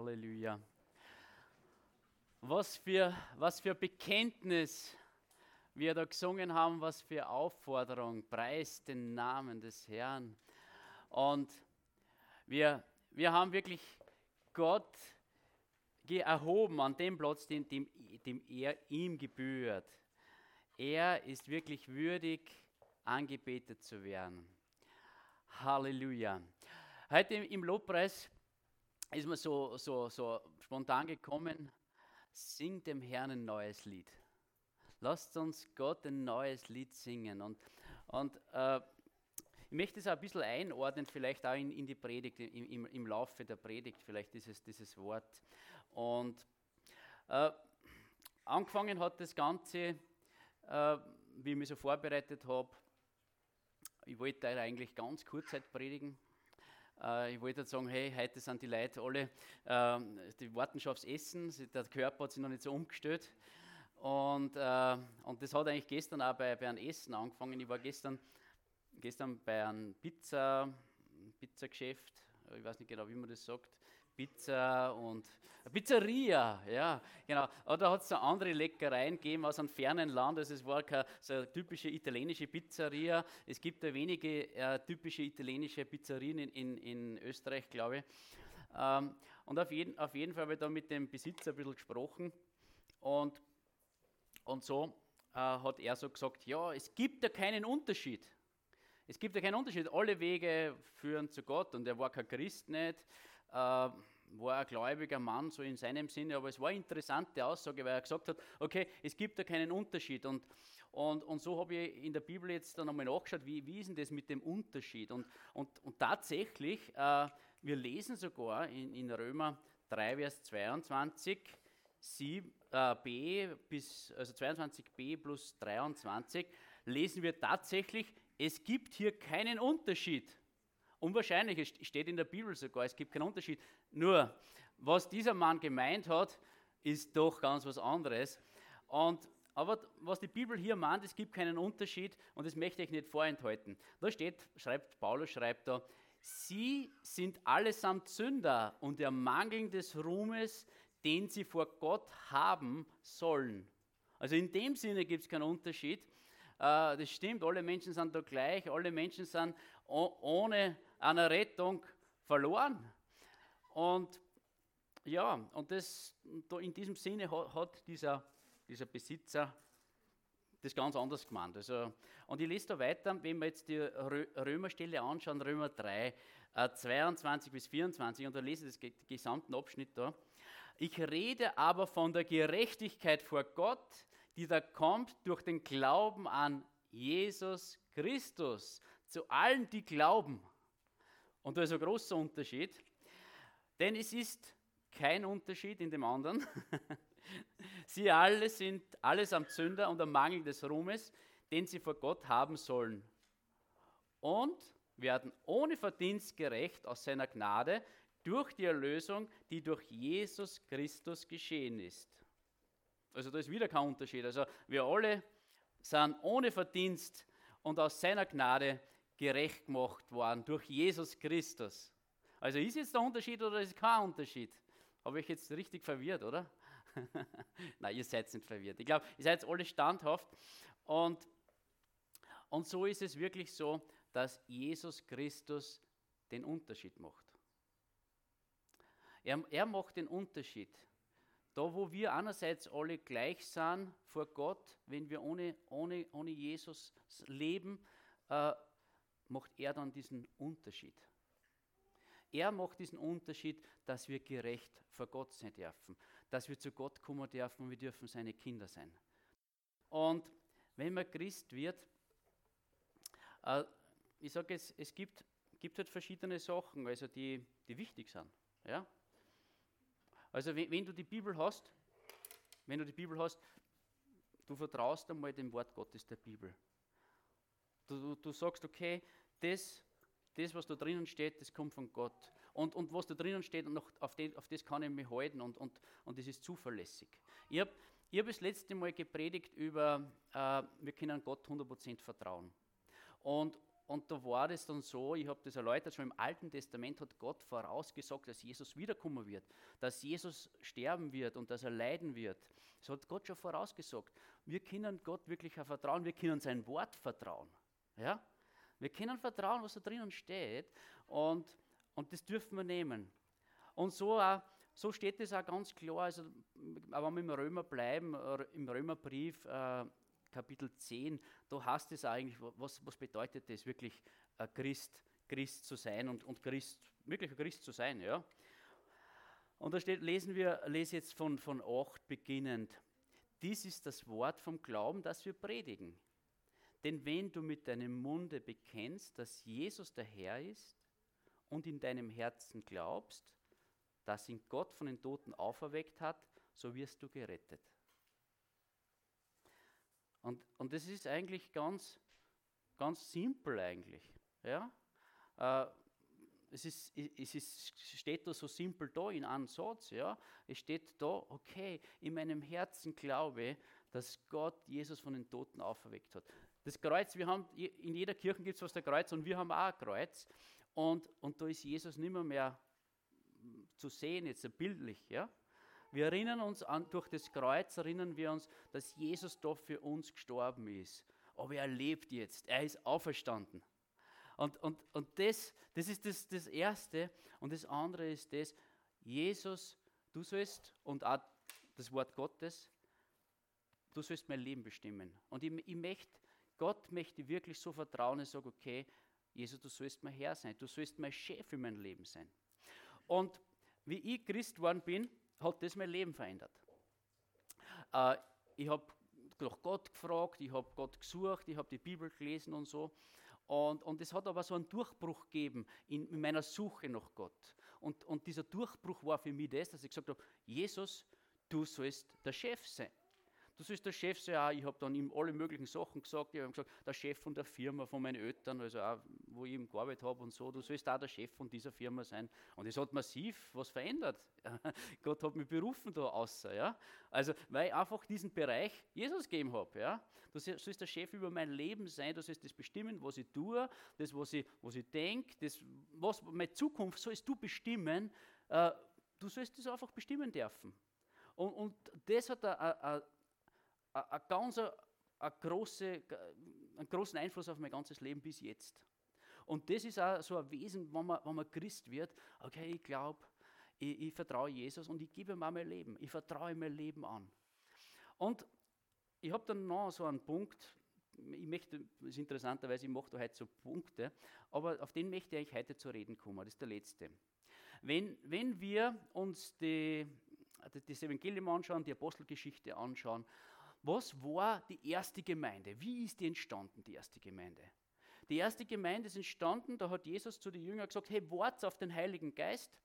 Halleluja. Was für, was für Bekenntnis wir da gesungen haben, was für Aufforderung. Preis den Namen des Herrn. Und wir, wir haben wirklich Gott erhoben an dem Platz, dem, dem, dem er ihm gebührt. Er ist wirklich würdig, angebetet zu werden. Halleluja. Heute im Lobpreis ist mir so, so, so spontan gekommen, singt dem Herrn ein neues Lied. Lasst uns Gott ein neues Lied singen. Und, und äh, ich möchte es auch ein bisschen einordnen, vielleicht auch in, in die Predigt, im, im, im, Laufe der Predigt, vielleicht dieses, dieses Wort. Und äh, angefangen hat das Ganze, äh, wie ich mich so vorbereitet habe. Ich wollte eigentlich ganz kurz predigen, ich wollte sagen, hey, heute sind die Leute alle, äh, die warten schon aufs Essen, der Körper hat sich noch nicht so umgestellt. Und, äh, und das hat eigentlich gestern auch bei, bei einem Essen angefangen. Ich war gestern, gestern bei einem Pizza, Pizzageschäft, ich weiß nicht genau, wie man das sagt, Pizza und Pizzeria, ja, genau. Da hat es so andere Leckereien gegeben aus einem fernen Land. Also es war keine so eine typische italienische Pizzeria. Es gibt ja wenige äh, typische italienische Pizzerien in, in, in Österreich, glaube ich. Ähm, und auf jeden, auf jeden Fall habe ich da mit dem Besitzer ein bisschen gesprochen. Und, und so äh, hat er so gesagt, ja, es gibt ja keinen Unterschied. Es gibt ja keinen Unterschied. Alle Wege führen zu Gott. Und er war kein Christ nicht. Äh, war ein gläubiger Mann, so in seinem Sinne, aber es war eine interessante Aussage, weil er gesagt hat, okay, es gibt da keinen Unterschied. Und, und, und so habe ich in der Bibel jetzt dann einmal nachgeschaut, wie, wie ist denn das mit dem Unterschied? Und, und, und tatsächlich, äh, wir lesen sogar in, in Römer 3, Vers 22, 7, äh, b bis, also 22b plus 23, lesen wir tatsächlich, es gibt hier keinen Unterschied. Unwahrscheinlich, es steht in der Bibel sogar, es gibt keinen Unterschied. Nur, was dieser Mann gemeint hat, ist doch ganz was anderes. Und, aber was die Bibel hier meint, es gibt keinen Unterschied und das möchte ich nicht vorenthalten. Da steht, schreibt Paulus, schreibt da, sie sind allesamt Sünder und ermangeln des Ruhmes, den sie vor Gott haben sollen. Also in dem Sinne gibt es keinen Unterschied. Äh, das stimmt, alle Menschen sind da gleich, alle Menschen sind ohne einer Rettung verloren. Und ja, und das, in diesem Sinne hat dieser, dieser Besitzer das ganz anders gemeint. Also, und ich lese da weiter, wenn wir jetzt die Römerstelle anschauen, Römer 3, 22 äh, bis 24, und da lese ich den gesamten Abschnitt da. Ich rede aber von der Gerechtigkeit vor Gott, die da kommt durch den Glauben an Jesus Christus. Zu allen, die glauben. Und da ist ein großer Unterschied, denn es ist kein Unterschied in dem anderen. sie alle sind allesamt Sünder und am Mangel des Ruhmes, den sie vor Gott haben sollen. Und werden ohne Verdienst gerecht aus seiner Gnade durch die Erlösung, die durch Jesus Christus geschehen ist. Also da ist wieder kein Unterschied. Also wir alle sind ohne Verdienst und aus seiner Gnade gerecht gemacht worden durch Jesus Christus. Also ist jetzt der Unterschied oder ist kein Unterschied? Habe ich jetzt richtig verwirrt, oder? Nein, ihr seid nicht verwirrt. Ich glaube, ihr seid alle standhaft. Und, und so ist es wirklich so, dass Jesus Christus den Unterschied macht. Er, er macht den Unterschied. Da, wo wir einerseits alle gleich sind vor Gott, wenn wir ohne, ohne, ohne Jesus leben, äh, macht er dann diesen Unterschied. Er macht diesen Unterschied, dass wir gerecht vor Gott sein dürfen, dass wir zu Gott kommen dürfen und wir dürfen seine Kinder sein. Und wenn man Christ wird, äh, ich sage es, es gibt, gibt halt verschiedene Sachen, also die, die wichtig sind. Ja? Also wenn, wenn du die Bibel hast, wenn du die Bibel hast, du vertraust einmal dem Wort Gottes der Bibel. Du, du, du sagst, okay, das, das, was da drinnen steht, das kommt von Gott. Und, und was da drinnen steht, noch, auf, den, auf das kann ich mich halten und, und, und das ist zuverlässig. Ich habe ich hab das letzte Mal gepredigt über, äh, wir können Gott 100% vertrauen. Und, und da war das dann so, ich habe das erläutert, schon im Alten Testament hat Gott vorausgesagt, dass Jesus wiederkommen wird, dass Jesus sterben wird und dass er leiden wird. Das hat Gott schon vorausgesagt. Wir können Gott wirklich vertrauen, wir können sein Wort vertrauen. Ja? Wir können vertrauen, was da drinnen steht und, und das dürfen wir nehmen. Und so, auch, so steht es auch ganz klar, also, aber wenn wir im Römer bleiben, äh, im Römerbrief, äh, Kapitel 10, da heißt es eigentlich, was, was bedeutet das wirklich, äh, Christ, Christ zu sein und, und Christ, wirklich ein Christ zu sein, ja. Und da steht, lesen wir, lese jetzt von, von 8 beginnend. Dies ist das Wort vom Glauben, das wir predigen. Denn wenn du mit deinem Munde bekennst, dass Jesus der Herr ist und in deinem Herzen glaubst, dass ihn Gott von den Toten auferweckt hat, so wirst du gerettet. Und, und das ist eigentlich ganz, ganz simpel eigentlich. Ja? Äh, es, ist, es ist, steht da so simpel da in einem Satz. Ja? Es steht da, okay, in meinem Herzen glaube, dass Gott Jesus von den Toten auferweckt hat. Das Kreuz, wir haben, in jeder Kirche gibt es was der Kreuz und wir haben auch ein Kreuz. Und, und da ist Jesus nicht mehr, mehr zu sehen, jetzt bildlich. Ja? Wir erinnern uns an, durch das Kreuz erinnern wir uns, dass Jesus doch für uns gestorben ist. Aber er lebt jetzt, er ist auferstanden. Und, und, und das, das ist das, das Erste. Und das andere ist das, Jesus, du sollst, und auch das Wort Gottes, du sollst mein Leben bestimmen. Und ich, ich möchte, Gott möchte wirklich so vertrauen und sage, okay, Jesus, du sollst mein Herr sein, du sollst mein Chef in meinem Leben sein. Und wie ich Christ geworden bin, hat das mein Leben verändert. Äh, ich habe nach Gott gefragt, ich habe Gott gesucht, ich habe die Bibel gelesen und so. Und, und es hat aber so einen Durchbruch gegeben in, in meiner Suche nach Gott. Und, und dieser Durchbruch war für mich das, dass ich gesagt habe, Jesus, du sollst der Chef sein. Du sollst der Chef sein, auch, ich habe dann ihm alle möglichen Sachen gesagt. Ich habe gesagt, der Chef von der Firma, von meinen Eltern, also auch, wo ich eben gearbeitet habe und so, du sollst auch der Chef von dieser Firma sein. Und es hat massiv was verändert. Gott hat mich berufen da außer, ja. Also, weil ich einfach diesen Bereich Jesus gegeben habe, ja. Du sollst der Chef über mein Leben sein, du sollst das bestimmen, was ich tue, das, was ich, was ich denke, das, was meine Zukunft sollst du bestimmen. Äh, du sollst das einfach bestimmen dürfen. Und, und das hat eine eine ganz eine große, einen großen Einfluss auf mein ganzes Leben bis jetzt. Und das ist auch so ein Wesen, wenn man, wenn man Christ wird, okay, ich glaube, ich, ich, vertraue Jesus und ich gebe ihm auch mein Leben. Ich vertraue mein Leben an. Und ich habe dann noch so einen Punkt, ich möchte, das ist interessanterweise, ich mache da heute so Punkte, aber auf den möchte ich heute zu reden kommen, das ist der letzte. Wenn, wenn wir uns die, das Evangelium anschauen, die Apostelgeschichte anschauen, was war die erste Gemeinde? Wie ist die entstanden, die erste Gemeinde? Die erste Gemeinde ist entstanden, da hat Jesus zu den Jüngern gesagt, hey, wart auf den Heiligen Geist.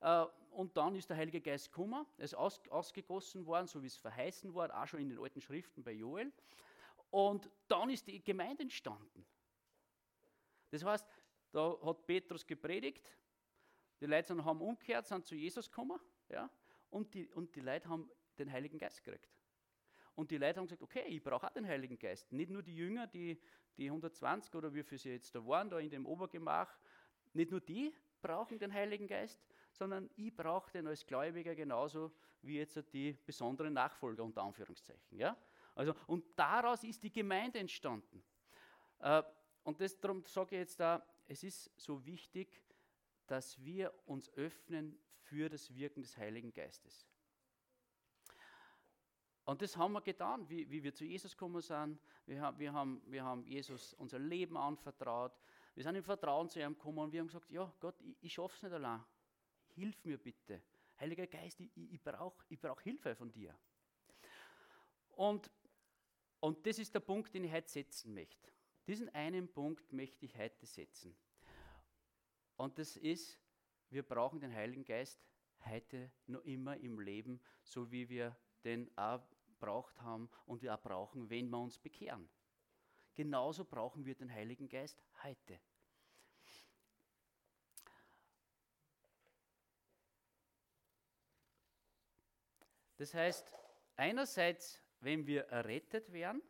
Äh, und dann ist der Heilige Geist gekommen, er ist aus, ausgegossen worden, so wie es verheißen war, auch schon in den alten Schriften bei Joel. Und dann ist die Gemeinde entstanden. Das heißt, da hat Petrus gepredigt, die Leute haben umgekehrt, sind zu Jesus gekommen, ja, und, die, und die Leute haben den Heiligen Geist gekriegt. Und die Leute haben gesagt, okay, ich brauche auch den Heiligen Geist. Nicht nur die Jünger, die, die 120 oder wie viele sie jetzt da waren, da in dem Obergemach, nicht nur die brauchen den Heiligen Geist, sondern ich brauche den als Gläubiger genauso wie jetzt die besonderen Nachfolger unter Anführungszeichen. Ja? Also, und daraus ist die Gemeinde entstanden. Äh, und das, darum sage ich jetzt da, es ist so wichtig, dass wir uns öffnen für das Wirken des Heiligen Geistes. Und das haben wir getan, wie, wie wir zu Jesus gekommen sind. Wir, haben, wir, haben, wir haben Jesus unser Leben anvertraut. Wir sind im Vertrauen zu ihm gekommen und wir haben gesagt, ja Gott, ich, ich schaffe es nicht allein. Hilf mir bitte. Heiliger Geist, ich, ich brauche ich brauch Hilfe von dir. Und, und das ist der Punkt, den ich heute setzen möchte. Diesen einen Punkt möchte ich heute setzen. Und das ist, wir brauchen den Heiligen Geist heute noch immer im Leben, so wie wir den auch braucht haben und wir auch brauchen, wenn wir uns bekehren. Genauso brauchen wir den Heiligen Geist heute. Das heißt, einerseits, wenn wir errettet werden,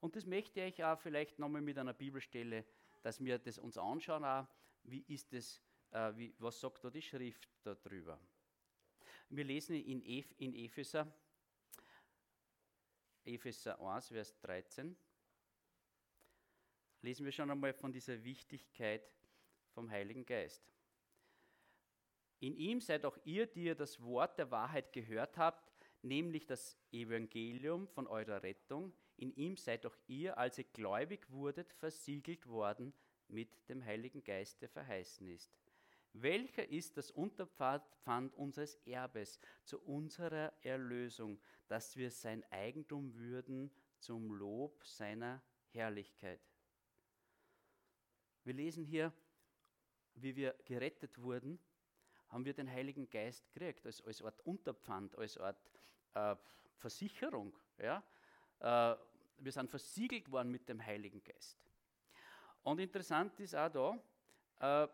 und das möchte ich auch vielleicht nochmal mit einer Bibelstelle dass wir das uns anschauen, auch, wie ist das, äh, wie, was sagt da die Schrift darüber. Wir lesen in, Eph in Epheser, Epheser 1, Vers 13, lesen wir schon einmal von dieser Wichtigkeit vom Heiligen Geist. In ihm seid auch ihr, die ihr das Wort der Wahrheit gehört habt, nämlich das Evangelium von eurer Rettung. In ihm seid auch ihr, als ihr gläubig wurdet, versiegelt worden mit dem Heiligen Geist, der verheißen ist. Welcher ist das Unterpfand unseres Erbes zu unserer Erlösung, dass wir sein Eigentum würden zum Lob seiner Herrlichkeit? Wir lesen hier, wie wir gerettet wurden haben wir den Heiligen Geist gekriegt, als, als Art Unterpfand, als Art äh, Versicherung. Ja? Äh, wir sind versiegelt worden mit dem Heiligen Geist. Und interessant ist auch da, äh,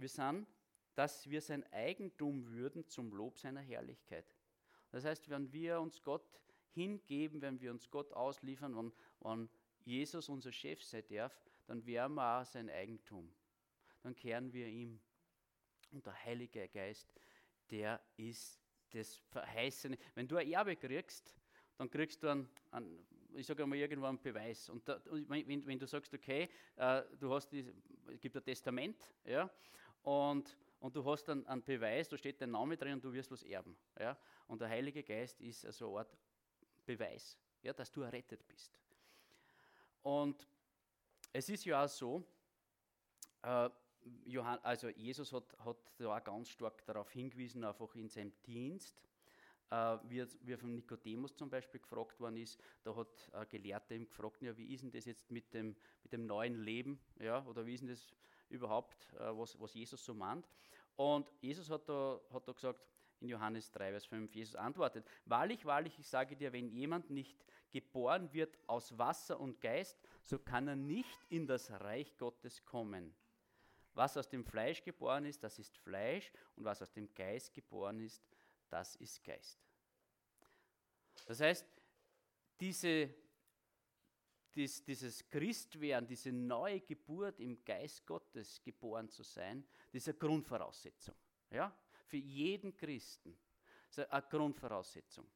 wir sind, dass wir sein Eigentum würden zum Lob seiner Herrlichkeit. Das heißt, wenn wir uns Gott hingeben, wenn wir uns Gott ausliefern, wenn, wenn Jesus unser Chef sein darf, dann wären wir auch sein Eigentum. Dann kehren wir ihm. Und der Heilige Geist, der ist das Verheißene. Wenn du ein Erbe kriegst, dann kriegst du einen, einen ich sage einmal irgendwann einen Beweis. Und da, wenn, wenn, du sagst, okay, äh, du hast es gibt ein Testament, ja, und, und du hast dann einen Beweis, da steht dein Name drin und du wirst was erben. Ja, und der Heilige Geist ist also eine Art Beweis, ja, dass du errettet bist. Und es ist ja auch so, äh, Johann, also Jesus hat, hat da auch ganz stark darauf hingewiesen, einfach in seinem Dienst, äh, wie, wie von Nikodemus zum Beispiel gefragt worden ist, da hat ein Gelehrter ihm gefragt, ja, wie ist denn das jetzt mit dem, mit dem neuen Leben, ja, oder wie ist denn das überhaupt, äh, was, was Jesus so meint. Und Jesus hat da, hat da gesagt, in Johannes 3, Vers 5, Jesus antwortet, wahrlich, wahrlich, ich sage dir, wenn jemand nicht geboren wird aus Wasser und Geist, so kann er nicht in das Reich Gottes kommen. Was aus dem Fleisch geboren ist, das ist Fleisch, und was aus dem Geist geboren ist, das ist Geist. Das heißt, diese, dies, dieses Christwerden, diese neue Geburt im Geist Gottes geboren zu sein, das ist eine Grundvoraussetzung. Ja? Für jeden Christen. Das ist eine Grundvoraussetzung.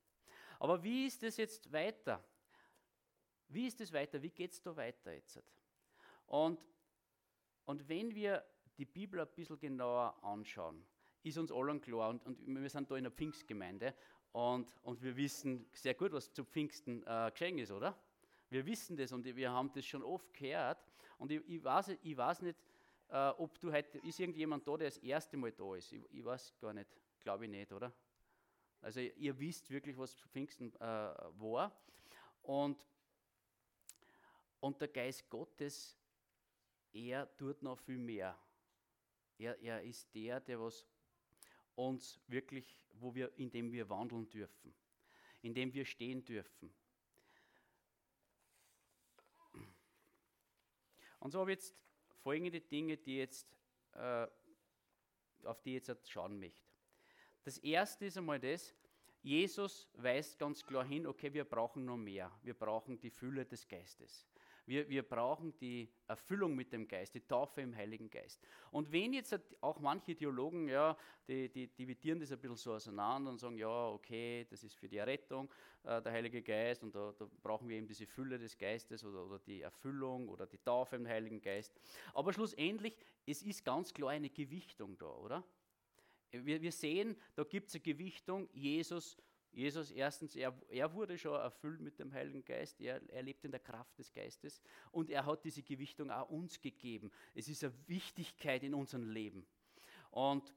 Aber wie ist es jetzt weiter? Wie ist es weiter? Wie geht es da weiter jetzt? Und und wenn wir die Bibel ein bisschen genauer anschauen, ist uns allen klar, und, und wir sind da in einer Pfingstgemeinde und, und wir wissen sehr gut, was zu Pfingsten äh, geschehen ist, oder? Wir wissen das und wir haben das schon oft gehört. Und ich, ich, weiß, ich weiß nicht, äh, ob du heute, ist irgendjemand da, der das erste Mal da ist? Ich, ich weiß gar nicht, glaube ich nicht, oder? Also ihr wisst wirklich, was Pfingsten äh, war. Und, und der Geist Gottes er tut noch viel mehr. Er, er ist der, der was uns wirklich, wo wir, in dem wir wandeln dürfen, in dem wir stehen dürfen. Und so habe ich jetzt folgende Dinge, die jetzt, äh, auf die ich jetzt schauen möchte. Das erste ist einmal das, Jesus weist ganz klar hin, okay, wir brauchen noch mehr. Wir brauchen die Fülle des Geistes. Wir, wir brauchen die Erfüllung mit dem Geist, die Taufe im Heiligen Geist. Und wenn jetzt auch manche Theologen, ja, die, die dividieren das ein bisschen so auseinander und sagen, ja, okay, das ist für die Errettung äh, der Heilige Geist und da, da, brauchen wir eben diese Fülle des Geistes oder, oder die Erfüllung oder die Taufe im Heiligen Geist. Aber schlussendlich, es ist ganz klar eine Gewichtung da, oder? Wir, wir sehen, da gibt es eine Gewichtung, Jesus Jesus, erstens, er, er, wurde schon erfüllt mit dem Heiligen Geist, er, er lebt in der Kraft des Geistes und er hat diese Gewichtung auch uns gegeben. Es ist eine Wichtigkeit in unserem Leben. Und,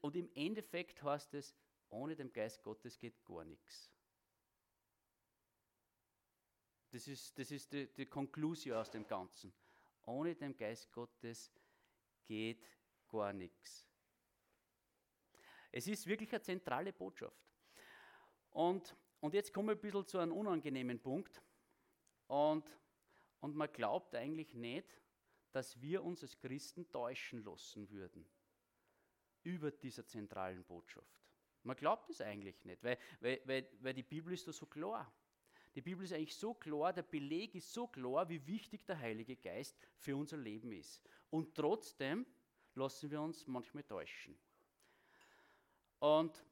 und im Endeffekt heißt es, ohne den Geist Gottes geht gar nichts. Das ist, das ist die, die Konklusion aus dem Ganzen. Ohne den Geist Gottes geht gar nichts. Es ist wirklich eine zentrale Botschaft. Und, und jetzt kommen wir ein bisschen zu einem unangenehmen Punkt. Und, und man glaubt eigentlich nicht, dass wir uns als Christen täuschen lassen würden über dieser zentralen Botschaft. Man glaubt es eigentlich nicht, weil, weil, weil, weil die Bibel ist da so klar. Die Bibel ist eigentlich so klar, der Beleg ist so klar, wie wichtig der Heilige Geist für unser Leben ist. Und trotzdem lassen wir uns manchmal täuschen. Und,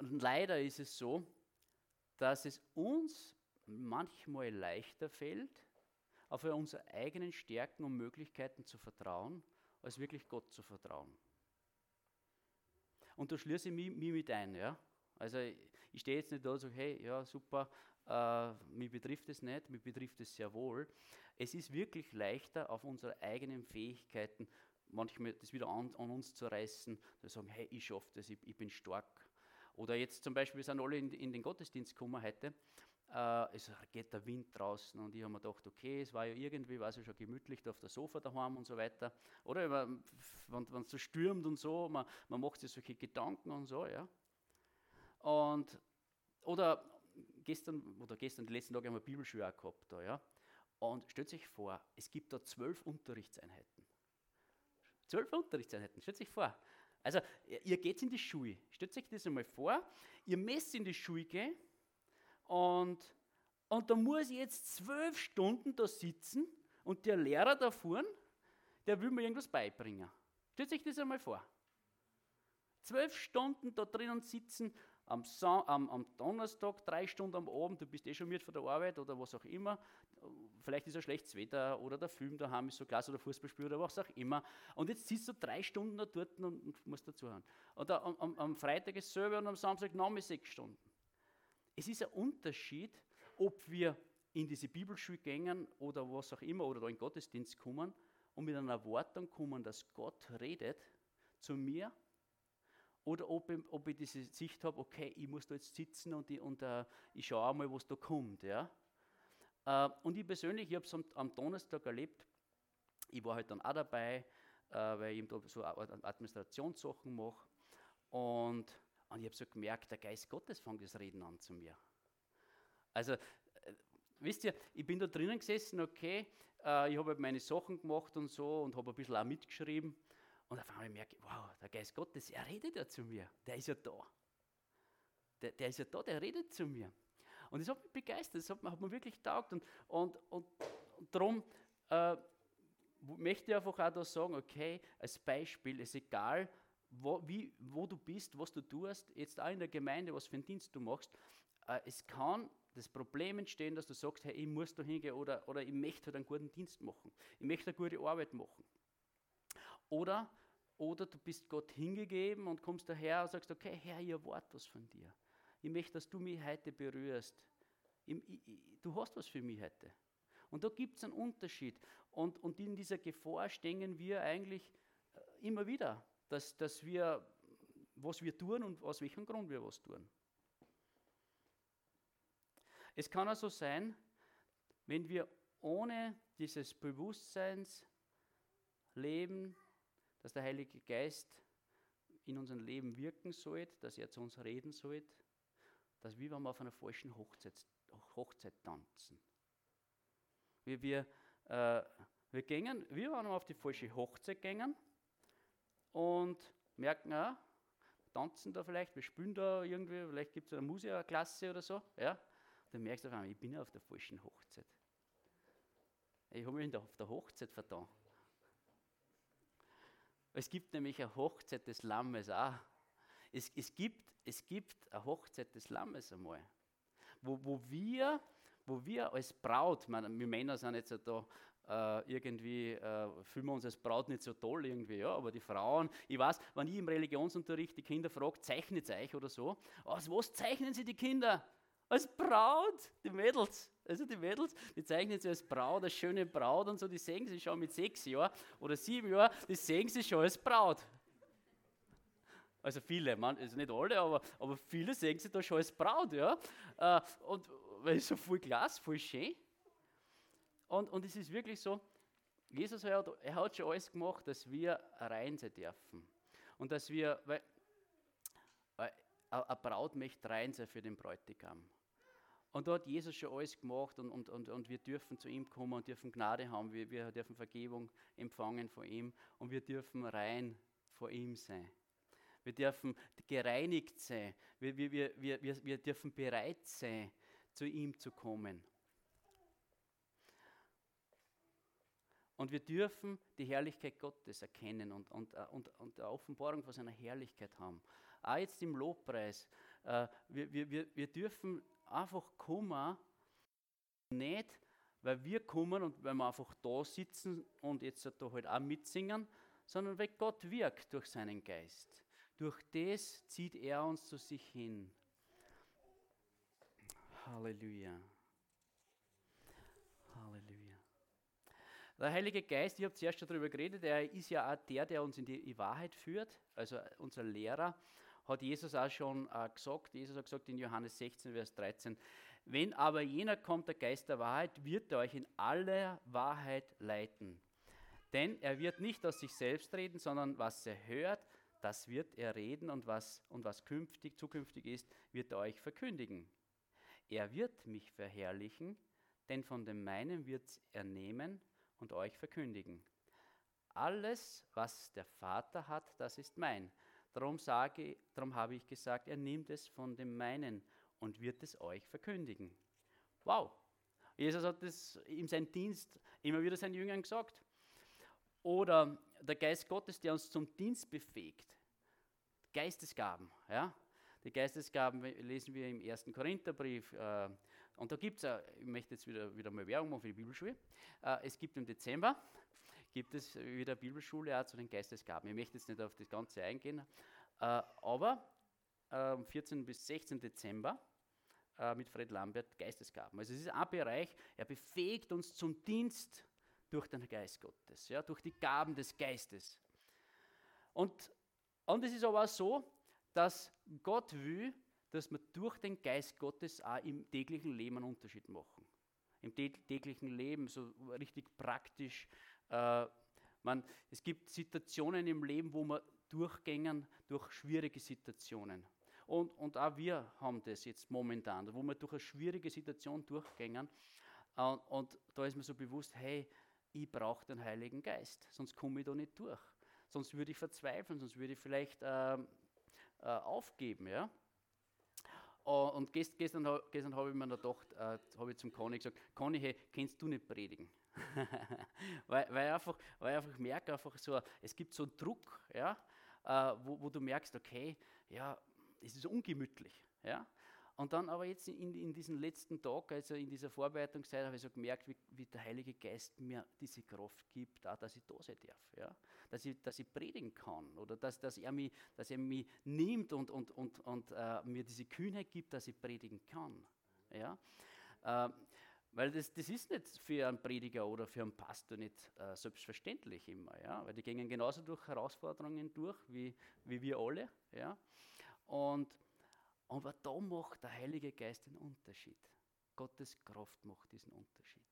und leider ist es so, dass es uns manchmal leichter fällt, auf unsere eigenen Stärken und Möglichkeiten zu vertrauen, als wirklich Gott zu vertrauen. Und da schließe ich mich, mich mit ein. Ja? Also ich stehe jetzt nicht da und sage, hey, ja, super, äh, mich betrifft es nicht, mich betrifft es sehr wohl. Es ist wirklich leichter, auf unsere eigenen Fähigkeiten manchmal das wieder an, an uns zu reißen, zu sagen, hey, ich schaffe das, ich, ich, bin stark. Oder jetzt zum Beispiel, wir sind alle in, in den Gottesdienst gekommen heute, äh, es geht der Wind draußen und ich habe mir gedacht, okay, es war ja irgendwie, war es ja schon gemütlich da auf der Sofa daheim und so weiter. Oder wenn es so stürmt und so, man, man macht sich solche Gedanken und so, ja. Und, oder gestern, oder gestern, die letzten Tage haben wir Bibelschule auch gehabt da, ja. Und stellt sich vor, es gibt da zwölf Unterrichtseinheiten. Zwölf Unterrichtseinheiten, stellt sich vor. Also, ihr geht in die Schule, stellt sich das einmal vor, ihr müsst in die Schule gehen und, und da muss ich jetzt zwölf Stunden da sitzen und der Lehrer da vorne, der will mir irgendwas beibringen. Stellt sich das einmal vor. Zwölf Stunden da drinnen sitzen, am, am, am, Donnerstag drei Stunden am Abend, du bist eh schon mit von der Arbeit oder was auch immer, vielleicht ist ein schlechtes Wetter oder der Film daheim ist so klasse oder Fußballspiel oder was auch immer. Und jetzt sitzt du drei Stunden da dort und, und musst dazuhören. Oder am, am, am, Freitag ist selber und am Samstag nochmal sechs Stunden. Es ist ein Unterschied, ob wir in diese Bibelschule gehen oder was auch immer oder da in den Gottesdienst kommen und mit einer Erwartung kommen, dass Gott redet zu mir oder ob ich, ob ich diese Sicht habe, okay, ich muss da jetzt sitzen und ich, und, uh, ich schaue mal, was da kommt. Ja? Uh, und ich persönlich, ich habe es am, am, Donnerstag erlebt, ich war halt dann auch dabei, uh, weil ich da so Administrationssachen mache. Und, und ich habe so gemerkt, der Geist Gottes fängt das Reden an zu mir. Also, wisst ihr, ich bin da drinnen gesessen, okay, ich habe halt meine Sachen gemacht und so und habe ein bisschen auch mitgeschrieben. Und auf einmal merke ich, wow, der Geist Gottes, er redet ja zu mir. Der ist ja da. Der, der ist ja da, der redet zu mir. Und das hat mich begeistert, das hat, hat mir wirklich taugt. Und, und, und, und darum äh, möchte ich einfach auch da sagen, okay, als Beispiel, ist egal, wo, wie, wo du bist, was du tust, jetzt auch in der Gemeinde, was für einen Dienst du machst, äh, es kann das Problem entstehen, dass du sagst, hey, ich muss da hingehen oder, oder ich möchte halt einen guten Dienst machen. Ich möchte eine gute Arbeit machen. Oder, oder du bist Gott hingegeben und kommst daher und sagst, okay, Herr, ich erwarte was von dir. Ich möchte, dass du mich heute berührst. Du hast was für mich heute. Und da gibt es einen Unterschied. Und, und in dieser Gefahr stehen wir eigentlich äh, immer wieder, dass, dass wir, was wir tun und aus welchem Grund wir was tun. Es kann also sein, wenn wir ohne dieses Bewusstseins leben, dass der Heilige Geist in unserem Leben wirken soll, dass er zu uns reden soll, dass wir wenn wir auf einer falschen Hochzeit, Hochzeit tanzen. Wir, wir, äh, wir, gingen, wir waren auf die falsche Hochzeit gegangen und merken, auch, tanzen da vielleicht, wir spielen da irgendwie, vielleicht gibt es eine Musikklasse oder so. Ja? dann merkst du auf einmal, ich bin auf der falschen Hochzeit. Ich habe mich auf der Hochzeit vertan. Es gibt nämlich eine Hochzeit des Lammes auch. Es, es, gibt, es gibt eine Hochzeit des Lammes einmal, wo, wo, wir, wo wir als Braut, meine, wir Männer sind jetzt da äh, irgendwie, äh, fühlen wir uns als Braut nicht so toll irgendwie, ja, aber die Frauen, ich weiß, wenn ich im Religionsunterricht die Kinder frage, zeichnet es euch oder so, aus was zeichnen sie die Kinder? Als Braut, die Mädels. Also die Mädels, die zeichnen sich als Braut, als schöne Braut und so, die sehen sich schon mit sechs Jahren oder sieben Jahren, die sehen sich schon als Braut. Also viele, man, also nicht alle, aber, aber viele sehen sich da schon als Braut, ja. Äh, und weil es so viel Glas, voll schön. Und, und es ist wirklich so, Jesus hat, er hat schon alles gemacht, dass wir rein sein dürfen. Und dass wir, weil, weil eine Braut möchte rein sein für den Bräutigam. Und da hat Jesus schon alles gemacht und, und, und, und wir dürfen zu ihm kommen und dürfen Gnade haben. Wir, wir dürfen Vergebung empfangen von ihm und wir dürfen rein vor ihm sein. Wir dürfen gereinigt sein. Wir, wir, wir, wir, wir dürfen bereit sein, zu ihm zu kommen. Und wir dürfen die Herrlichkeit Gottes erkennen und, und, äh, und, und Offenbarung von seiner Herrlichkeit haben. Auch jetzt im Lobpreis. Äh, wir, wir, wir dürfen einfach kommen, nicht weil wir kommen und weil wir einfach da sitzen und jetzt da halt auch mitsingen, sondern weil Gott wirkt durch seinen Geist. Durch das zieht er uns zu sich hin. Halleluja. Halleluja. Der Heilige Geist, ich habe zuerst schon darüber geredet, er ist ja auch der, der uns in die Wahrheit führt, also unser Lehrer hat Jesus auch schon äh, gesagt. Jesus hat gesagt in Johannes 16, Vers 13, wenn aber jener kommt, der Geist der Wahrheit, wird er euch in alle Wahrheit leiten. Denn er wird nicht aus sich selbst reden, sondern was er hört, das wird er reden und was, und was künftig, zukünftig ist, wird er euch verkündigen. Er wird mich verherrlichen, denn von dem meinen wird er nehmen und euch verkündigen. Alles, was der Vater hat, das ist mein. Darum, sage, darum habe ich gesagt, er nimmt es von dem meinen und wird es euch verkündigen. Wow! Jesus hat das in seinem Dienst immer wieder seinen Jüngern gesagt. Oder der Geist Gottes, der uns zum Dienst befähigt. Geistesgaben. Ja? Die Geistesgaben lesen wir im ersten Korintherbrief. Äh, und da gibt es, ich möchte jetzt wieder, wieder mal Werbung machen für die Bibelschule. Äh, es gibt im Dezember gibt es wieder Bibelschule auch zu den Geistesgaben. Ich möchte jetzt nicht auf das Ganze eingehen, äh, aber am 14. bis 16. Dezember äh, mit Fred Lambert Geistesgaben. Also es ist ein Bereich, er befähigt uns zum Dienst durch den Geist Gottes, ja, durch die Gaben des Geistes. Und, und es ist aber auch so, dass Gott will, dass wir durch den Geist Gottes auch im täglichen Leben einen Unterschied machen. Im täglichen Leben, so richtig praktisch äh, man, es gibt Situationen im Leben, wo wir durchgängen durch schwierige Situationen. Und, und auch wir haben das jetzt momentan, wo wir durch eine schwierige Situation durchgängen. Äh, und da ist mir so bewusst, hey, ich brauche den Heiligen Geist, sonst komme ich da nicht durch. Sonst würde ich verzweifeln, sonst würde ich vielleicht äh, äh, aufgeben. Ja? Uh, und gest, gestern, gestern habe ich mir noch gedacht, äh, habe ich zum Conny gesagt, Conny, hey, kennst du nicht predigen? weil, weil, ich einfach, weil ich einfach merke, einfach so, es gibt so einen Druck, ja, äh, wo, wo, du merkst, okay, ja, es ist ungemütlich. Ja. Und dann aber jetzt in, in diesem letzten Tag, also in dieser Vorbereitungszeit, habe ich so gemerkt, wie, wie, der Heilige Geist mir diese Kraft gibt, auch, dass ich da sein darf. Ja? Dass, ich, dass ich predigen kann oder dass, dass, er, mich, dass er mich nimmt und, und, und, und äh, mir diese Kühnheit gibt, dass ich predigen kann. Ja? Äh, weil das, das ist nicht für einen Prediger oder für einen Pastor nicht äh, selbstverständlich immer, ja? weil die gehen genauso durch Herausforderungen durch wie, wie wir alle. Ja? Und, aber da macht der Heilige Geist den Unterschied. Gottes Kraft macht diesen Unterschied.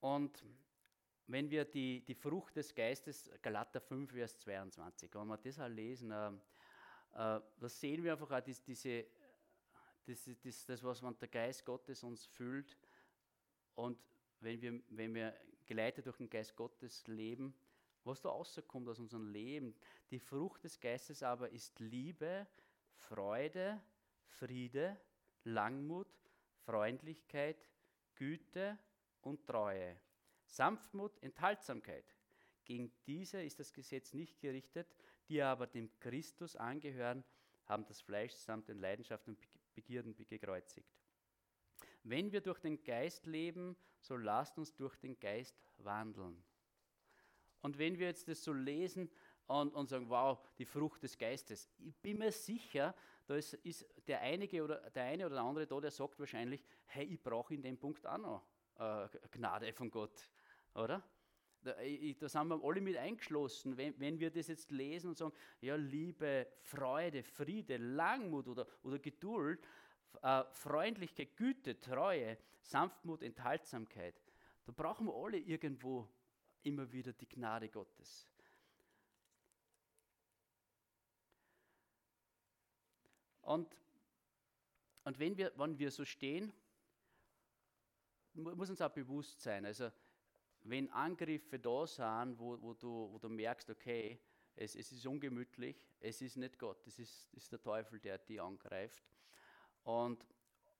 Und wenn wir die, die Frucht des Geistes, Galater 5, Vers 22, wenn wir das auch lesen, äh, äh, da sehen wir einfach auch diese, diese das ist das, das, was man der Geist Gottes uns füllt. Und wenn wir, wenn wir geleitet durch den Geist Gottes leben, was da rauskommt aus unserem Leben, die Frucht des Geistes aber ist Liebe, Freude, Friede, Langmut, Freundlichkeit, Güte und Treue, Sanftmut, Enthaltsamkeit. Gegen diese ist das Gesetz nicht gerichtet, die aber dem Christus angehören, haben das Fleisch samt den Leidenschaften und Begierden gekreuzigt. Wenn wir durch den Geist leben, so lasst uns durch den Geist wandeln. Und wenn wir jetzt das so lesen und, und sagen, wow, die Frucht des Geistes, ich bin mir sicher, da ist, ist der, einige oder, der eine oder der andere da, der sagt wahrscheinlich, hey, ich brauche in dem Punkt auch noch äh, Gnade von Gott, oder? Da, ich, sind wir alle mit eingeschlossen, wenn, wenn, wir das jetzt lesen und sagen, ja, Liebe, Freude, Friede, Langmut oder, oder Geduld, äh, Freundlichkeit, Güte, Treue, Sanftmut, Enthaltsamkeit, da brauchen wir alle irgendwo immer wieder die Gnade Gottes. Und, und wenn, wir, wenn wir so stehen, muss uns auch bewusst sein, also wenn Angriffe da sind, wo, wo, du, wo du merkst, okay, Es, es ist ungemütlich, es ist nicht Gott, es ist, ist der Teufel, der die angreift. Und,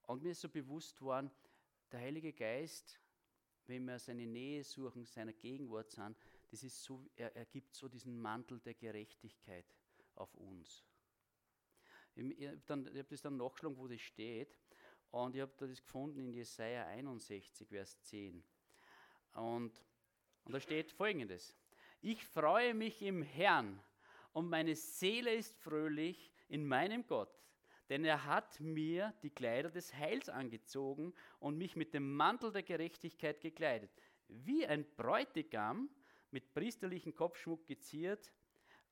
und mir ist so bewusst worden, der Heilige Geist, wenn wir seine Nähe suchen, seiner Gegenwart sind, das ist so, er, er gibt so diesen Mantel der Gerechtigkeit auf uns. Ich, habe hab das dann nachgeschlagen, wo das steht. Und ich habe das gefunden in Jesaja 61, Vers 10. Und, und da steht folgendes: Ich freue mich im Herrn und meine Seele ist fröhlich in meinem Gott, denn er hat mir die Kleider des Heils angezogen und mich mit dem Mantel der Gerechtigkeit gekleidet. Wie ein Bräutigam mit priesterlichem Kopfschmuck geziert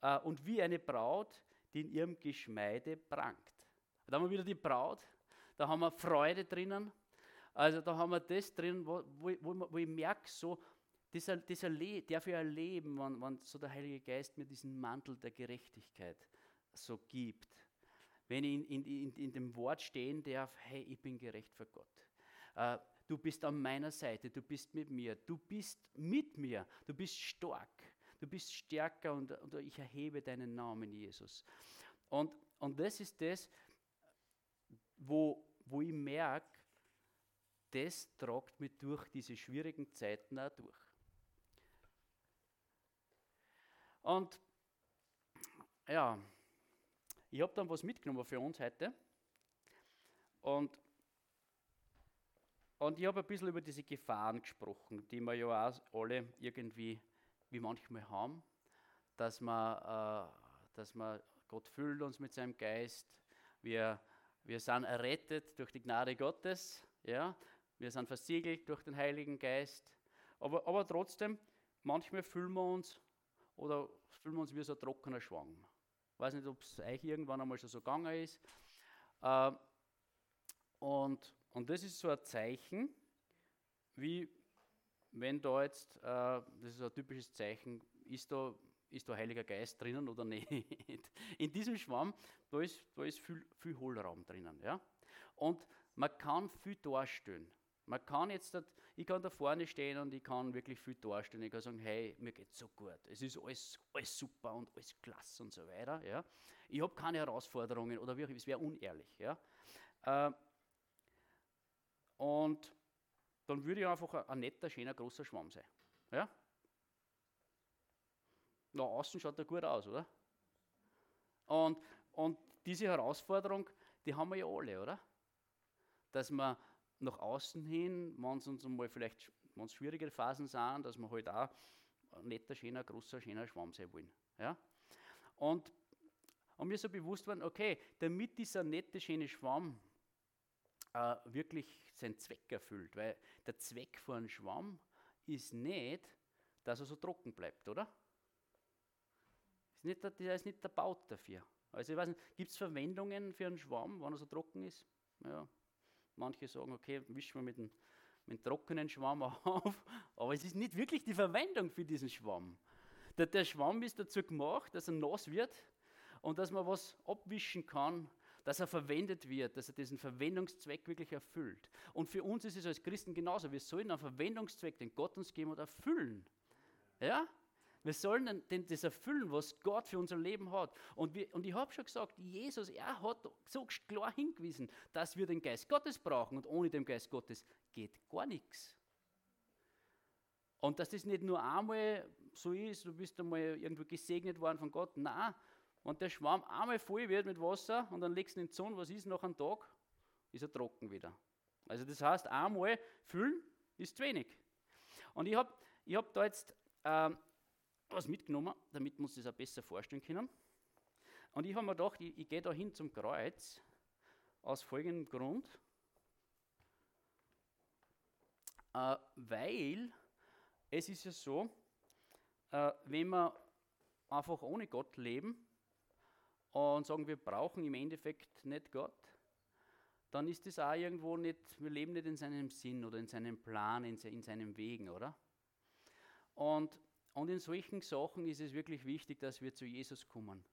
äh, und wie eine Braut, die in ihrem Geschmeide prangt. Da haben wir wieder die Braut, da haben wir Freude drinnen. Also da haben wir das drin, wo, wo, wo, ich merke, so, das, das erle darf ich erleben, wenn, wenn so der Heilige Geist mir diesen Mantel der Gerechtigkeit so gibt. Wenn ich in, in, in, in dem Wort stehen darf, hey, ich bin gerecht für Gott. Äh, du bist an meiner Seite, du bist mit mir, du bist mit mir, du bist stark, du bist stärker und, und ich erhebe deinen Namen, Jesus. Und, und das ist das, wo, wo ich merke, das tragt mich durch diese schwierigen Zeiten auch durch. Und ja, ich habe dann was mitgenommen für uns heute. Und, und ich habe ein bisschen über diese Gefahren gesprochen, die wir ja auch alle irgendwie wie manchmal haben, dass wir, äh, dass wir Gott füllt uns mit seinem Geist, wir, wir sind errettet durch die Gnade Gottes, ja, wir sind versiegelt durch den Heiligen Geist, aber, aber trotzdem, manchmal fühlen wir uns oder fühlen wir uns wie so ein trockener Schwang. Ich weiß nicht, ob es euch irgendwann einmal schon so gegangen ist. Äh, und, und das ist so ein Zeichen, wie wenn da jetzt, äh, das ist ein typisches Zeichen, ist da, ist da Heiliger Geist drinnen oder nicht. In diesem Schwamm, da ist, da ist viel, viel Hohlraum drinnen. Ja? Und man kann viel darstellen. Man kann jetzt, ich kann da vorne stehen und ich kann wirklich viel darstellen. Ich kann sagen, hey, mir geht so gut. Es ist alles, alles super und alles klasse und so weiter. Ja? Ich habe keine Herausforderungen oder wie auch, es wäre unehrlich. Ja? Äh, und dann würde ich einfach ein, netter, schöner, großer Schwamm sein. Ja? Nach außen schaut er gut aus, oder? Und, und diese Herausforderung, die haben wir ja alle, oder? Dass wir nach außen hin, wenn es uns einmal vielleicht wenn es schwierige Phasen sind, dass wir halt auch ein netter, schöner, großer, schöner Schwamm sein wollen. Ja? Und, und mir so bewusst worden, okay, damit dieser nette, schöne Schwamm äh, wirklich seinen Zweck erfüllt, weil der Zweck von einem Schwamm ist nicht, dass er so trocken bleibt, oder? Ist nicht, der ist nicht der Baut dafür. Also ich weiß nicht, gibt es Verwendungen für einen Schwamm, wenn er so trocken ist? Ja, Manche sagen, okay, wischen wir mit einem, mit einem trockenen Schwamm auf, aber es ist nicht wirklich die Verwendung für diesen Schwamm. Der, der Schwamm ist dazu gemacht, dass er nass wird und dass man was abwischen kann, dass er verwendet wird, dass er diesen Verwendungszweck wirklich erfüllt. Und für uns ist es als Christen genauso. Wir sollen einen Verwendungszweck, den Gott uns geben, und erfüllen. Ja? Wir sollen den, das erfüllen, was Gott für unser Leben hat. Und, wir, und ich habe schon gesagt, Jesus, er hat so klar hingewiesen, dass wir den Geist Gottes brauchen und ohne den Geist Gottes geht gar nichts. Und dass das nicht nur einmal so ist, du bist einmal irgendwo gesegnet worden von Gott. Nein, wenn der Schwamm einmal voll wird mit Wasser und dann legst du ihn in die Sonne, was ist nach einem Tag? Ist er trocken wieder. Also das heißt, einmal füllen ist zu wenig. Und ich habe ich hab da jetzt ähm, was mitgenommen, damit wir uns das auch besser vorstellen können. Und ich habe mir gedacht, ich, ich gehe da hin zum Kreuz aus folgendem Grund, äh, weil es ist ja so, äh, wenn wir einfach ohne Gott leben und sagen, wir brauchen im Endeffekt nicht Gott, dann ist das auch irgendwo nicht, wir leben nicht in seinem Sinn oder in seinem Plan, in, in seinen Wegen, oder? Und und in solchen Sachen ist es wirklich wichtig, dass wir zu Jesus kommen.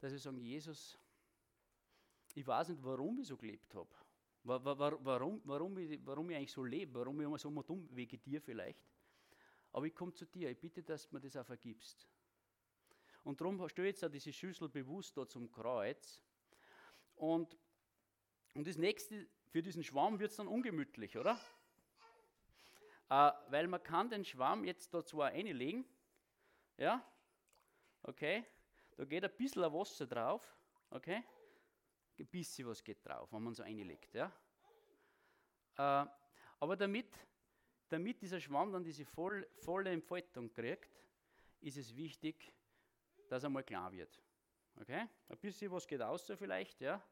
Dass wir sagen, Jesus, ich weiß nicht, warum ich so gelebt habe. Warum, warum, ich, warum ich eigentlich so lebe, warum ich immer so dumm vegetiere vielleicht. Aber ich komme zu dir, ich bitte, dass du mir das auch vergibst. Und darum ich jetzt auch diese Schüssel bewusst da zum Kreuz. Und, und das nächste, für diesen Schwamm wird es dann ungemütlich, oder? Äh, weil man kann den Schwamm jetzt da zwar reinlegen, ja, okay, da geht ein bisschen Wasser drauf, okay, ein bisschen was geht drauf, wenn man so reinlegt, ja. Äh, aber damit, damit dieser Schwamm dann diese voll, volle Entfaltung kriegt, ist es wichtig, dass er mal klar wird. Okay? Ein bisschen was geht aus vielleicht, ja.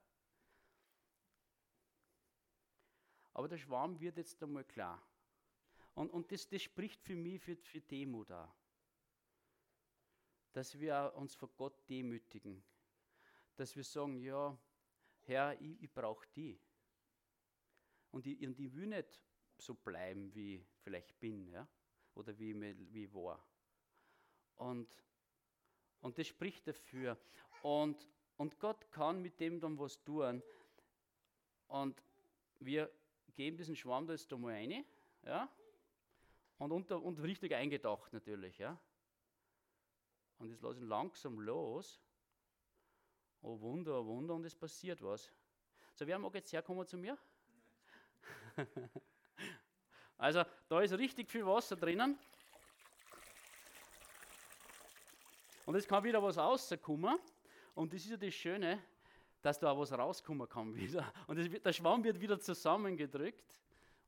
Aber der Schwamm wird jetzt einmal klar. Und, und das, das spricht für mich für, für Demut da. Dass wir uns vor Gott demütigen. Dass wir sagen, ja, Herr, ich, ich brauche die. Und ich, und ich will nicht so bleiben, wie ich vielleicht bin, ja? oder wie, wie ich war. Und, und das spricht dafür. Und, und Gott kann mit dem dann was tun. Und wir geben diesen Schwamm da jetzt da mal rein. Ja? Und, unter, und richtig eingedacht natürlich. Ja? Und das lasse ich langsam los. Oh Wunder, oh Wunder, und es passiert was. So, wer mag jetzt herkommen zu mir? also, da ist richtig viel Wasser drinnen. Und es kann wieder was rauskommen. Und das ist ja das Schöne, dass da auch was rauskommen kann wieder. Und das, der Schwamm wird wieder zusammengedrückt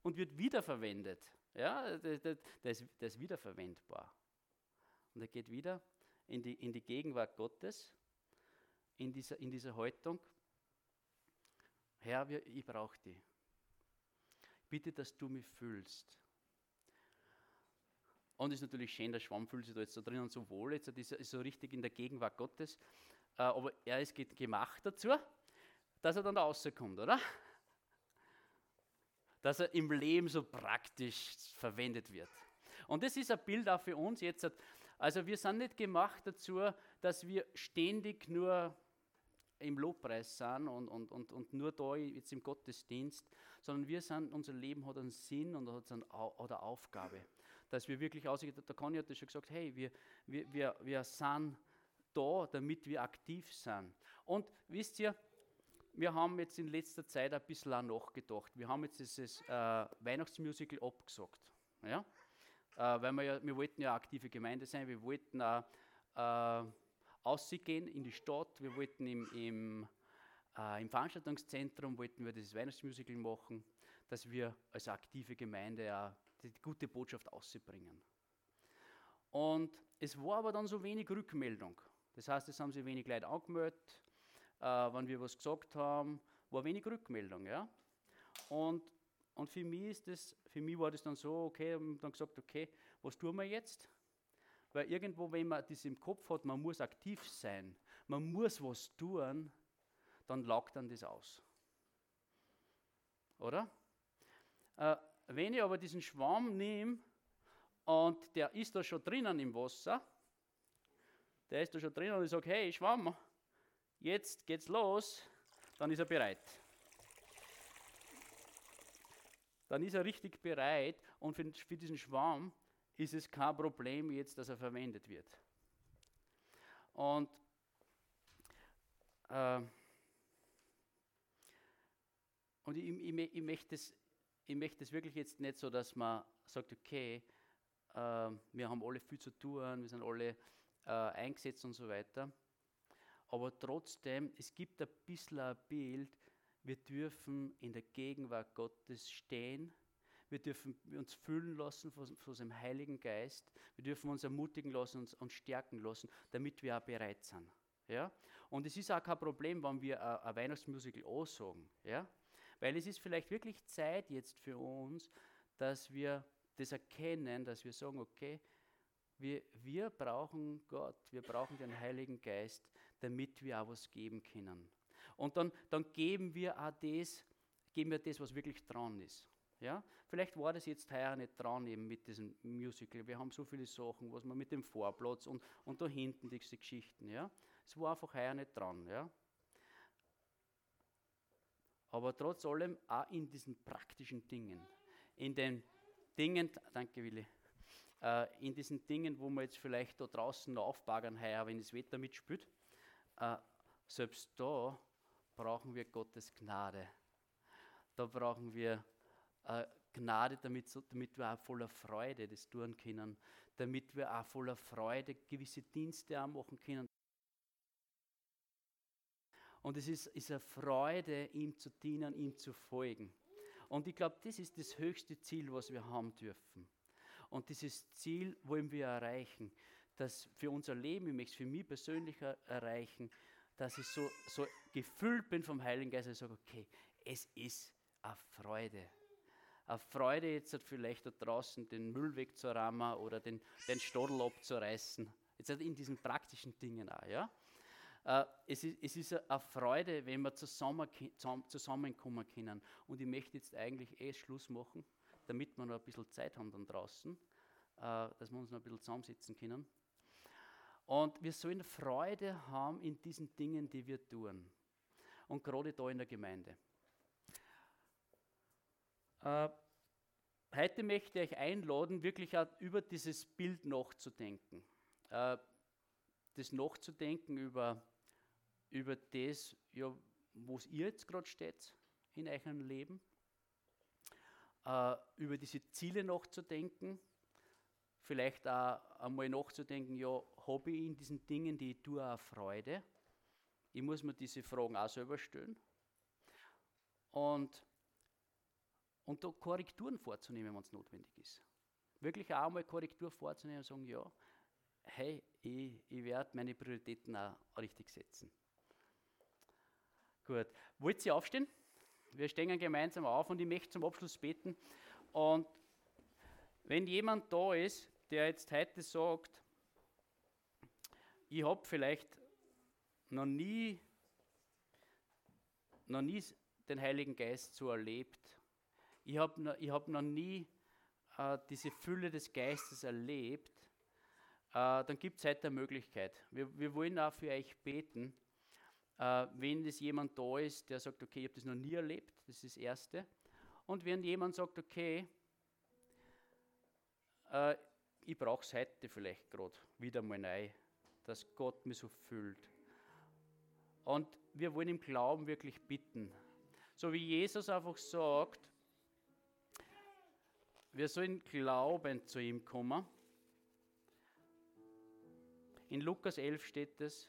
und wird wiederverwendet. Ja, der, der, ist, der ist wiederverwendbar. Und er geht wieder in die, in die Gegenwart Gottes, in dieser, in dieser Haltung. Herr, ich brauche dich. Bitte, dass du mich fühlst. Und es ist natürlich schön, der Schwamm fühlt sich da jetzt da drinnen so wohl, jetzt ist so richtig in der Gegenwart Gottes. Äh, aber er ist gemacht dazu, dass er dann da rauskommt, oder? Dass er im Leben so praktisch verwendet wird. Und das ist ein Bild auch für uns jetzt. Also wir sind nicht gemacht dazu, dass wir ständig nur im Lobpreis sind und, und, und, und nur da jetzt im Gottesdienst, sondern wir sind, unser Leben hat einen Sinn und hat eine, eine Aufgabe dass wir wirklich aussehen, der Conny hat das schon gesagt, hey, wir, wir, wir, wir sind da, damit wir aktiv sind. Und wisst ihr, wir haben jetzt in letzter Zeit ein bisschen auch nachgedacht. Wir haben jetzt dieses äh, Weihnachtsmusical abgesagt. Ja? Äh, weil wir ja, wir wollten ja aktive Gemeinde sein, wir wollten auch äh, ausgehen in die Stadt, wir wollten im, im, äh, im Veranstaltungszentrum wollten wir dieses Weihnachtsmusical machen, dass wir als aktive Gemeinde auch die gute Botschaft auszubringen. Und es war aber dann so wenig Rückmeldung. Das heißt, es haben sich wenig Leute angemeldet, äh, wenn wir was gesagt haben, war wenig Rückmeldung. Ja? Und, und für, mich ist das, für mich war das dann so, okay, und dann gesagt, okay, was tun wir jetzt? Weil irgendwo, wenn man das im Kopf hat, man muss aktiv sein, man muss was tun, dann laugt dann das aus. Oder? Äh, wenn ich aber diesen Schwamm nehme und der ist da schon drinnen im Wasser, der ist da schon drinnen und ich sage, hey Schwamm, jetzt geht's los, dann ist er bereit. Dann ist er richtig bereit und für, für diesen Schwamm ist es kein Problem jetzt, dass er verwendet wird. Und äh, und ich, ich, ich, möchte es ich möchte es wirklich jetzt nicht so, dass man sagt, okay, äh, wir haben alle viel zu tun, wir sind alle äh, eingesetzt und so weiter. Aber trotzdem, es gibt ein bisschen ein Bild, wir dürfen in der Gegenwart Gottes stehen. Wir dürfen uns füllen lassen von, von seinem Heiligen Geist. Wir dürfen uns ermutigen lassen und uns stärken lassen, damit wir auch bereit sind. Ja? Und es ist auch kein Problem, wenn wir ein, Weihnachtsmusical ansagen. Ja? Weil es ist vielleicht wirklich Zeit jetzt für uns, dass wir das erkennen, dass wir sagen, okay, wir, wir brauchen Gott, wir brauchen den Heiligen Geist, damit wir auch was geben können. Und dann, dann geben wir auch das, geben wir das, was wirklich dran ist. Ja? Vielleicht war das jetzt heuer nicht dran eben mit diesem Musical. Wir haben so viele Sachen, was man mit dem Vorplatz und, und da hinten diese Geschichten. Ja? Es war einfach heuer nicht dran. Ja? aber trotz allem auch in diesen praktischen Dingen, in den Dingen, danke Willi, äh, in diesen Dingen, wo wir jetzt vielleicht da draußen aufbaggern heuer, wenn das Wetter mitspielt, äh, selbst da brauchen wir Gottes Gnade. Da brauchen wir äh, Gnade, damit, damit wir auch voller Freude das tun können, damit wir auch voller Freude gewisse Dienste auch machen können. Und es ist, ist eine Freude, ihm zu dienen, ihm zu folgen. Und ich glaube, das ist das höchste Ziel, was wir haben dürfen. Und dieses Ziel wollen wir erreichen, dass für unser Leben, ich möchte es für mich persönlich erreichen, dass ich so, so gefüllt bin vom Heiligen Geist, dass ich sage, okay, es ist eine Freude. Eine Freude, jetzt vielleicht da draußen den Müll wegzurammen oder den, den Stodel abzureißen. Jetzt in diesen praktischen Dingen auch, ja. Äh, es, ist, es ist eine Freude, wenn wir zusammen, zusammenkommen können. Und ich möchte jetzt eigentlich eh Schluss machen, damit wir noch ein bisschen Zeit haben dann draußen, äh, dass wir uns noch ein bisschen zusammensetzen können. Und wir sollen Freude haben in diesen Dingen, die wir tun. Und gerade da in der Gemeinde. Äh, heute möchte ich euch einladen, wirklich auch über dieses Bild nachzudenken. Äh, das nachzudenken über, über das, ja, wo ihr jetzt gerade steht in eurem Leben. Äh, über diese Ziele nachzudenken. Vielleicht auch einmal nachzudenken, ja, habe ich in diesen Dingen, die ich tue, auch Freude? Ich muss mir diese Fragen auch selber stellen. Und und da Korrekturen vorzunehmen, wenn es notwendig ist. Wirklich auch mal Korrektur vorzunehmen und sagen, ja, hey, ich, ich werde meine Prioritäten auch richtig setzen. Gut, wollt ihr aufstehen? Wir stehen gemeinsam auf und ich möchte zum Abschluss beten. Und wenn jemand da ist, der jetzt heute sagt, ich habe vielleicht noch nie, noch nie den Heiligen Geist so erlebt, ich habe noch, hab noch nie äh, diese Fülle des Geistes erlebt, äh, dann gibt es heute eine Möglichkeit. Wir, wir, wollen auch für euch beten, äh, wenn es jemand da ist, der sagt, okay, ich habe das noch nie erlebt, das ist das Erste. Und wenn jemand sagt, okay, äh, ich brauche es heute vielleicht gerade wieder mal neu, dass Gott mich so füllt. Und wir wollen im Glauben wirklich bitten. So wie Jesus einfach sagt, wir sollen glauben zu ihm kommen. In Lukas 11 steht es.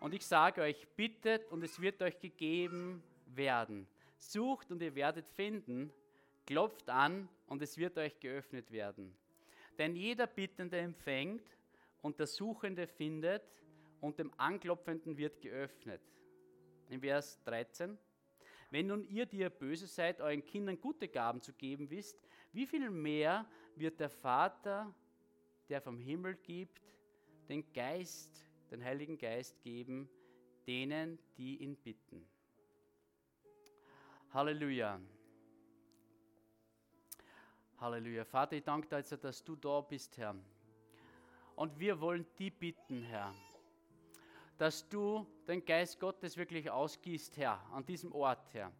Und ich sage euch, bittet und es wird euch gegeben werden. Sucht und ihr werdet finden. Klopft an und es wird euch geöffnet werden. Denn jeder Bittende empfängt und der Suchende findet und dem Anklopfenden wird geöffnet. In Vers 13. Wenn nun ihr, die ihr böse seid, euren Kindern gute Gaben zu geben wisst, wie viel mehr wird der Vater, der vom Himmel gibt, den Geist, den Heiligen Geist geben, denen, die ihn bitten. Halleluja. Halleluja. Vater, ich danke dir, dass du da bist, Herr. Und wir wollen die bitten, Herr dass du den Geist Gottes wirklich ausgießt, Herr, an diesem Ort, Herr.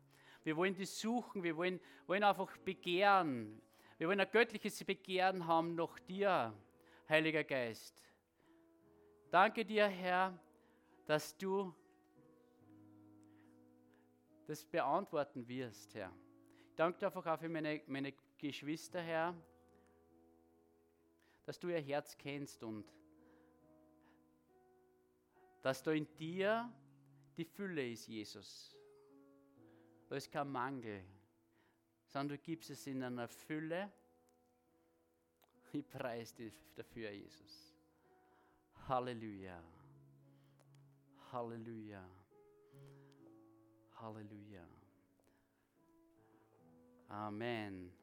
Wir wollen dich suchen, wir wollen, wollen einfach begehren. Wir wollen ein göttliches Begehren haben nach dir, Heiliger Geist. Danke dir, Herr, dass du das beantworten wirst, Herr. Danke einfach auch für meine, meine Geschwister, Herr, dass du ihr Herz kennst und dass da in dir die Fülle ist, Jesus. Da ist kein Mangel, sondern du gibst es in einer Fülle. Ich preise dich dafür, Jesus. Halleluja. Halleluja. Halleluja. Amen.